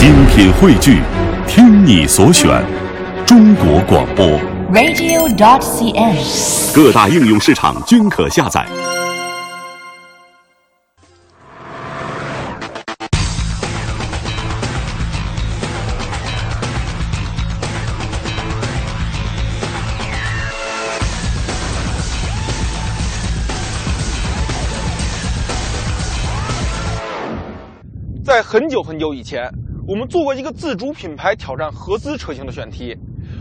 精品汇聚，听你所选，中国广播。radio.cn。各大应用市场均可下载。在很久很久以前，我们做过一个自主品牌挑战合资车型的选题。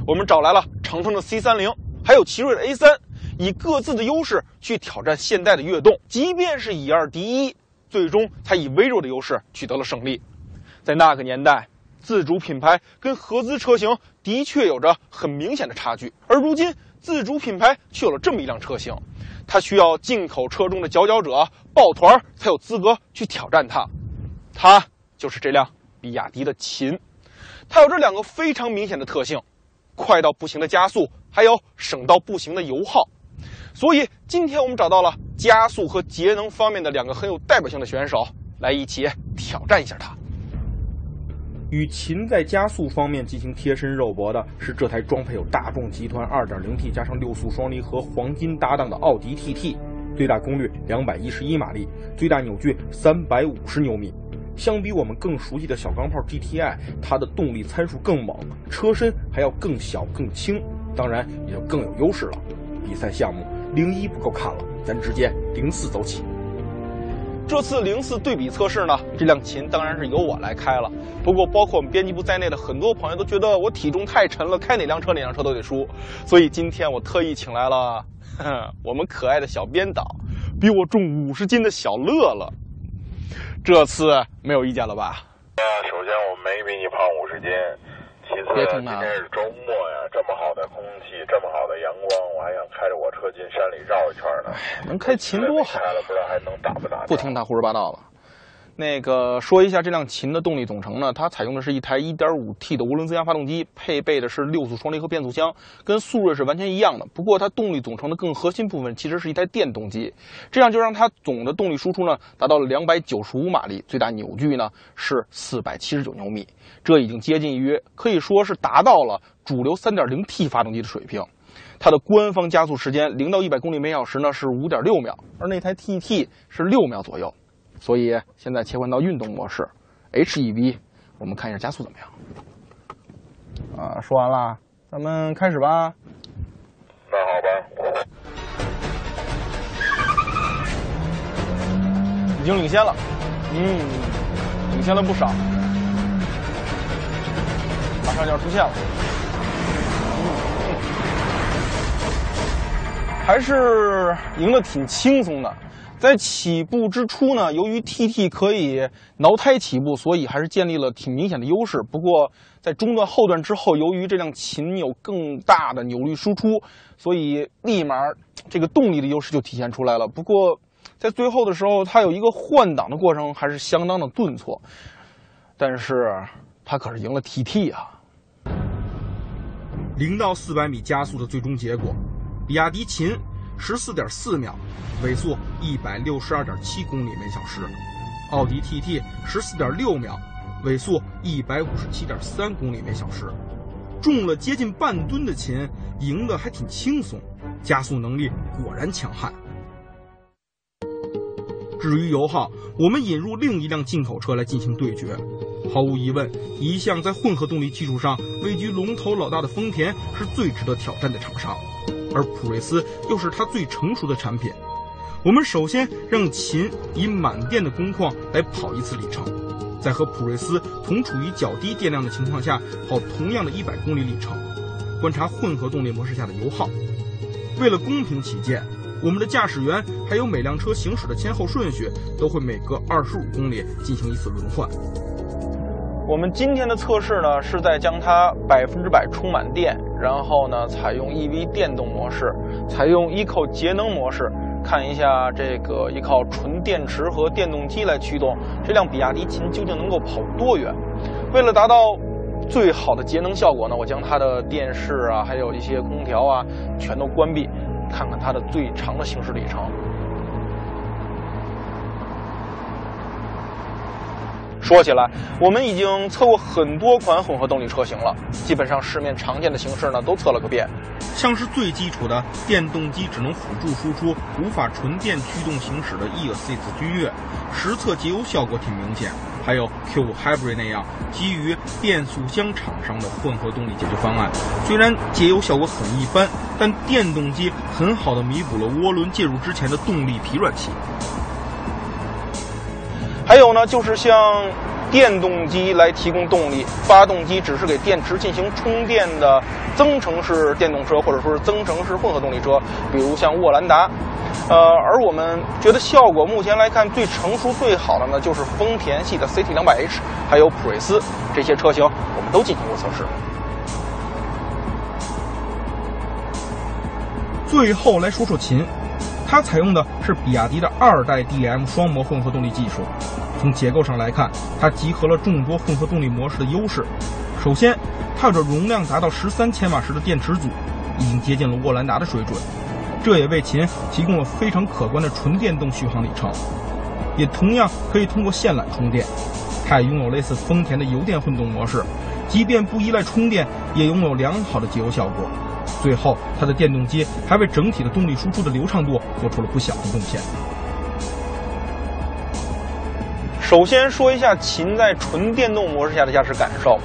我们找来了长城的 C 三零，还有奇瑞的 A 三，以各自的优势去挑战现代的悦动。即便是以二敌一，最终才以微弱的优势取得了胜利。在那个年代，自主品牌跟合资车型的确有着很明显的差距。而如今，自主品牌却有了这么一辆车型，它需要进口车中的佼佼者抱团才有资格去挑战它。它就是这辆比亚迪的秦，它有这两个非常明显的特性：快到不行的加速，还有省到不行的油耗。所以今天我们找到了加速和节能方面的两个很有代表性的选手，来一起挑战一下它。与秦在加速方面进行贴身肉搏的是这台装配有大众集团 2.0T 加上六速双离合黄金搭档的奥迪 TT，最大功率211马力，最大扭矩350牛米。相比我们更熟悉的小钢炮 GTI，它的动力参数更猛，车身还要更小更轻，当然也就更有优势了。比赛项目零一不够看了，咱直接零四走起。这次零四对比测试呢，这辆秦当然是由我来开了。不过，包括我们编辑部在内的很多朋友都觉得我体重太沉了，开哪辆车哪辆车都得输。所以今天我特意请来了呵呵我们可爱的小编导，比我重五十斤的小乐乐。这次没有意见了吧？啊，首先我没比你胖五十斤，其次别今天是周末呀，这么好的空气，这么好的阳光，我还想开着我车进山里绕一圈呢。能开秦多好开了不知道还能打不打？不听他胡说八道了。那个说一下这辆秦的动力总成呢，它采用的是一台 1.5T 的涡轮增压发动机，配备的是六速双离合变速箱，跟速锐是完全一样的。不过它动力总成的更核心部分其实是一台电动机，这样就让它总的动力输出呢达到了295马力，最大扭矩呢是479牛米，这已经接近于可以说是达到了主流 3.0T 发动机的水平。它的官方加速时间零到一百公里每小时呢是五点六秒，而那台 TT 是六秒左右。所以现在切换到运动模式，HEV，我们看一下加速怎么样。啊，说完了，咱们开始吧。那好吧，已经领先了，嗯，领先了不少，马上就要出现了。嗯，还是赢得挺轻松的。在起步之初呢，由于 TT 可以挠胎起步，所以还是建立了挺明显的优势。不过在中段、后段之后，由于这辆秦有更大的扭力输出，所以立马这个动力的优势就体现出来了。不过在最后的时候，它有一个换挡的过程，还是相当的顿挫。但是它可是赢了 TT 啊！零到四百米加速的最终结果，比亚迪秦十四点四秒，尾速一百六十二点七公里每小时；奥迪 TT 十四点六秒，尾速一百五十七点三公里每小时。重了接近半吨的秦，赢得还挺轻松，加速能力果然强悍。至于油耗，我们引入另一辆进口车来进行对决。毫无疑问，一向在混合动力基础上位居龙头老大的丰田是最值得挑战的厂商，而普锐斯又是它最成熟的产品。我们首先让秦以满电的工况来跑一次里程，再和普锐斯同处于较低电量的情况下跑同样的一百公里里程，观察混合动力模式下的油耗。为了公平起见，我们的驾驶员还有每辆车行驶的前后顺序都会每隔二十五公里进行一次轮换。我们今天的测试呢，是在将它百分之百充满电，然后呢，采用 EV 电动模式，采用 Eco 节能模式，看一下这个依靠纯电池和电动机来驱动这辆比亚迪秦究竟能够跑多远。为了达到最好的节能效果呢，我将它的电视啊，还有一些空调啊，全都关闭，看看它的最长的行驶里程。说起来，我们已经测过很多款混合动力车型了，基本上市面常见的形式呢都测了个遍。像是最基础的电动机只能辅助输出，无法纯电驱动行驶的 e s s 君越，实测节油效果挺明显。还有 Q Hybrid 那样基于变速箱厂商的混合动力解决方案，虽然节油效果很一般，但电动机很好的弥补了涡轮介入之前的动力疲软期。还有呢，就是像电动机来提供动力，发动机只是给电池进行充电的增程式电动车，或者说是增程式混合动力车，比如像沃兰达。呃，而我们觉得效果目前来看最成熟、最好的呢，就是丰田系的 CT 两百 H，还有普锐斯这些车型，我们都进行过测试。最后来说说秦，它采用的是比亚迪的二代 DM 双模混合动力技术。从结构上来看，它集合了众多混合动力模式的优势。首先，它有着容量达到十三千瓦时的电池组，已经接近了沃兰达的水准，这也为秦提供了非常可观的纯电动续航里程。也同样可以通过线缆充电。它也拥有类似丰田的油电混动模式，即便不依赖充电，也拥有良好的节油效果。最后，它的电动机还为整体的动力输出的流畅度做出了不小的贡献。首先说一下秦在纯电动模式下的驾驶感受，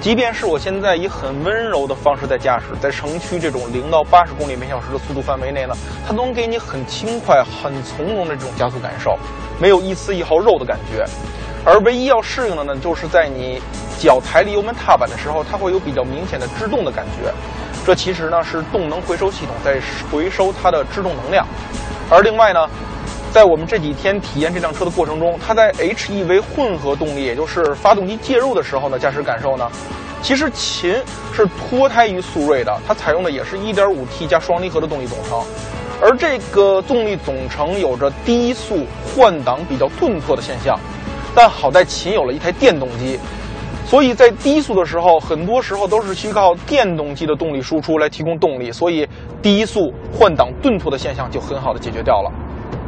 即便是我现在以很温柔的方式在驾驶，在城区这种零到八十公里每小时的速度范围内呢，它能给你很轻快、很从容的这种加速感受，没有一丝一毫肉的感觉。而唯一要适应的呢，就是在你脚抬离油门踏板的时候，它会有比较明显的制动的感觉，这其实呢是动能回收系统在回收它的制动能量。而另外呢。在我们这几天体验这辆车的过程中，它在 HEV 混合动力，也就是发动机介入的时候呢，驾驶感受呢，其实秦是脱胎于速锐的，它采用的也是 1.5T 加双离合的动力总成，而这个动力总成有着低速换挡比较顿挫的现象，但好在秦有了一台电动机，所以在低速的时候，很多时候都是需靠电动机的动力输出来提供动力，所以低速换挡顿挫的现象就很好的解决掉了。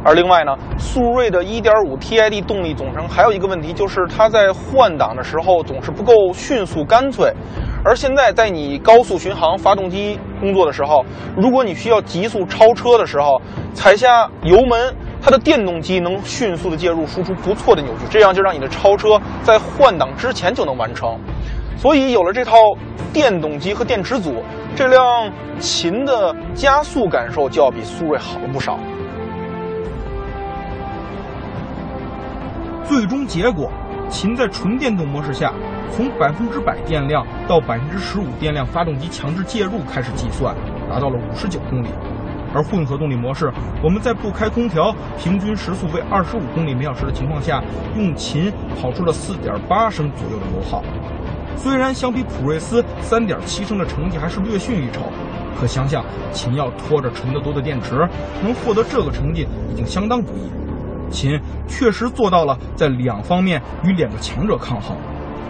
而另外呢，速锐的1.5 TID 动力总成还有一个问题，就是它在换挡的时候总是不够迅速干脆。而现在在你高速巡航、发动机工作的时候，如果你需要急速超车的时候，踩下油门，它的电动机能迅速的介入，输出不错的扭矩，这样就让你的超车在换挡之前就能完成。所以有了这套电动机和电池组，这辆秦的加速感受就要比速锐好了不少。最终结果，秦在纯电动模式下，从百分之百电量到百分之十五电量，发动机强制介入开始计算，达到了五十九公里。而混合动力模式，我们在不开空调，平均时速为二十五公里每小时的情况下，用秦跑出了四点八升左右的油耗。虽然相比普锐斯三点七升的成绩还是略逊一筹，可想想秦要拖着沉得多的电池，能获得这个成绩已经相当不易。秦确实做到了在两方面与两个强者抗衡，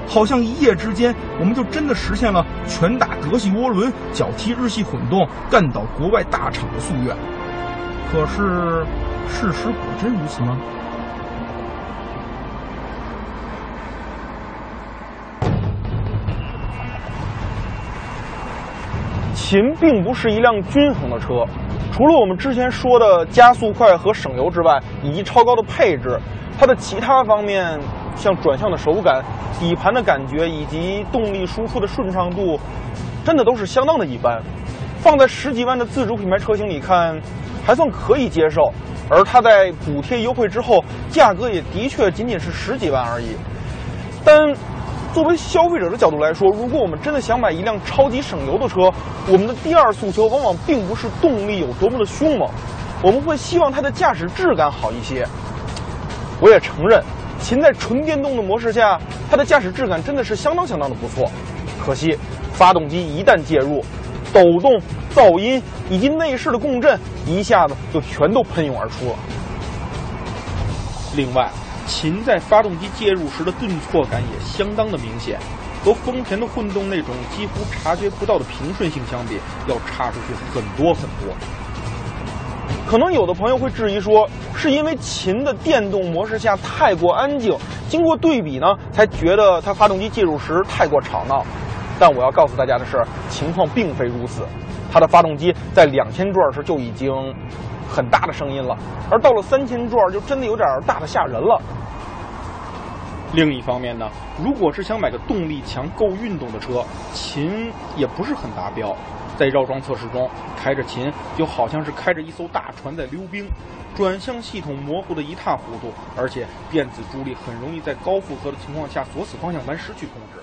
好像一夜之间我们就真的实现了拳打德系涡轮、脚踢日系混动、干倒国外大厂的夙愿。可是，事实果真如此吗？秦并不是一辆均衡的车。除了我们之前说的加速快和省油之外，以及超高的配置，它的其他方面，像转向的手感、底盘的感觉以及动力输出的顺畅度，真的都是相当的一般。放在十几万的自主品牌车型里看，还算可以接受。而它在补贴优惠之后，价格也的确仅仅是十几万而已。但作为消费者的角度来说，如果我们真的想买一辆超级省油的车，我们的第二诉求往往并不是动力有多么的凶猛，我们会希望它的驾驶质感好一些。我也承认，秦在纯电动的模式下，它的驾驶质感真的是相当相当的不错。可惜，发动机一旦介入，抖动、噪音以及内饰的共振一下子就全都喷涌而出了。另外。秦在发动机介入时的顿挫感也相当的明显，和丰田的混动那种几乎察觉不到的平顺性相比，要差出去很多很多。可能有的朋友会质疑说，是因为秦的电动模式下太过安静，经过对比呢，才觉得它发动机介入时太过吵闹。但我要告诉大家的是，情况并非如此。它的发动机在两千转时就已经很大的声音了，而到了三千转就真的有点大的吓人了。另一方面呢，如果是想买个动力强、够运动的车，秦也不是很达标。在绕桩测试中，开着秦就好像是开着一艘大船在溜冰，转向系统模糊的一塌糊涂，而且电子助力很容易在高负荷的情况下锁死方向盘，失去控制。